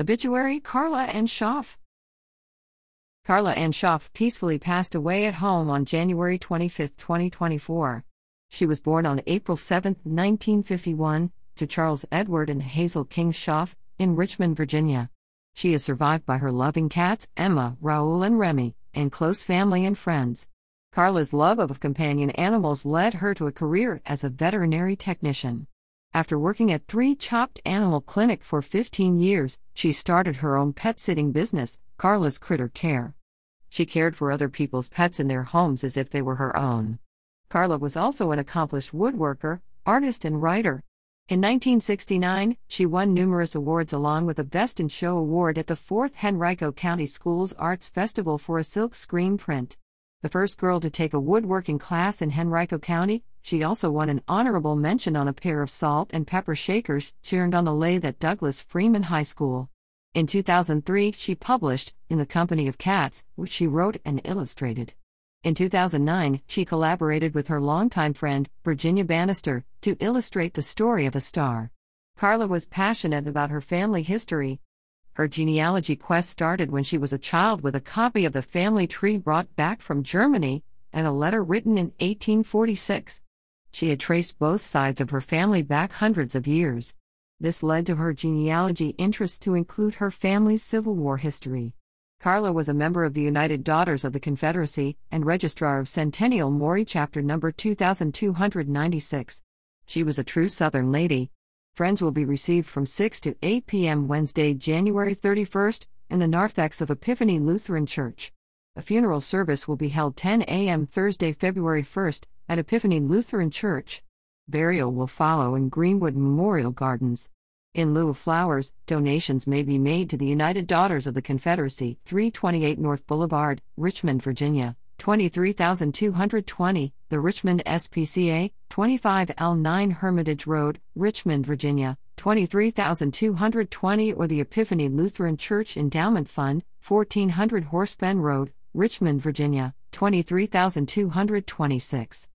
Obituary Carla Anne Schaaf. Carla Anne Schaaf peacefully passed away at home on January 25, 2024. She was born on April 7, 1951, to Charles Edward and Hazel King Schaaf in Richmond, Virginia. She is survived by her loving cats, Emma, Raoul, and Remi, and close family and friends. Carla's love of companion animals led her to a career as a veterinary technician. After working at Three Chopt Animal Clinic for 15 years, she started her own pet sitting business, Carla's Critter Care. She cared for other people's pets in their homes as if they were her own. Carla was also an accomplished woodworker, artist, and writer. In 1969, she won numerous awards along with a Best in Show award at the 4th Henrico County Schools Arts Festival for a silk screen print. The first girl to take a woodworking class in Henrico County, she also won an honorable mention on a pair of salt and pepper shakers she earned on the lathe at Douglas Freeman High School. In 2003, she published In the Company of Cats, which she wrote and illustrated. In 2009, she collaborated with her longtime friend, Virginia Bannister, to illustrate the story of a star. Carla was passionate about her family history, her genealogy quest started when she was a child with a copy of the family tree brought back from Germany and a letter written in 1846. She had traced both sides of her family back hundreds of years. This led to her genealogy interest to include her family's Civil War history. Carla was a member of the United Daughters of the Confederacy and Registrar of Centennial Maury Chapter number 2296. She was a true Southern lady, Friends will be received from 6 to 8 p.m. Wednesday, January 31st, in the narthex of Epiphany Lutheran Church. A funeral service will be held 10 a.m. Thursday, February 1st, at Epiphany Lutheran Church. Burial will follow in Greenwood Memorial Gardens. In lieu of flowers, donations may be made to the United Daughters of the Confederacy, 328 North Boulevard, Richmond, Virginia. 23220, the Richmond SPCA, 25L9 Hermitage Road, Richmond, Virginia, 23220, or the Epiphany Lutheran Church Endowment Fund, 1400 Horsepen Road, Richmond, Virginia, 23226.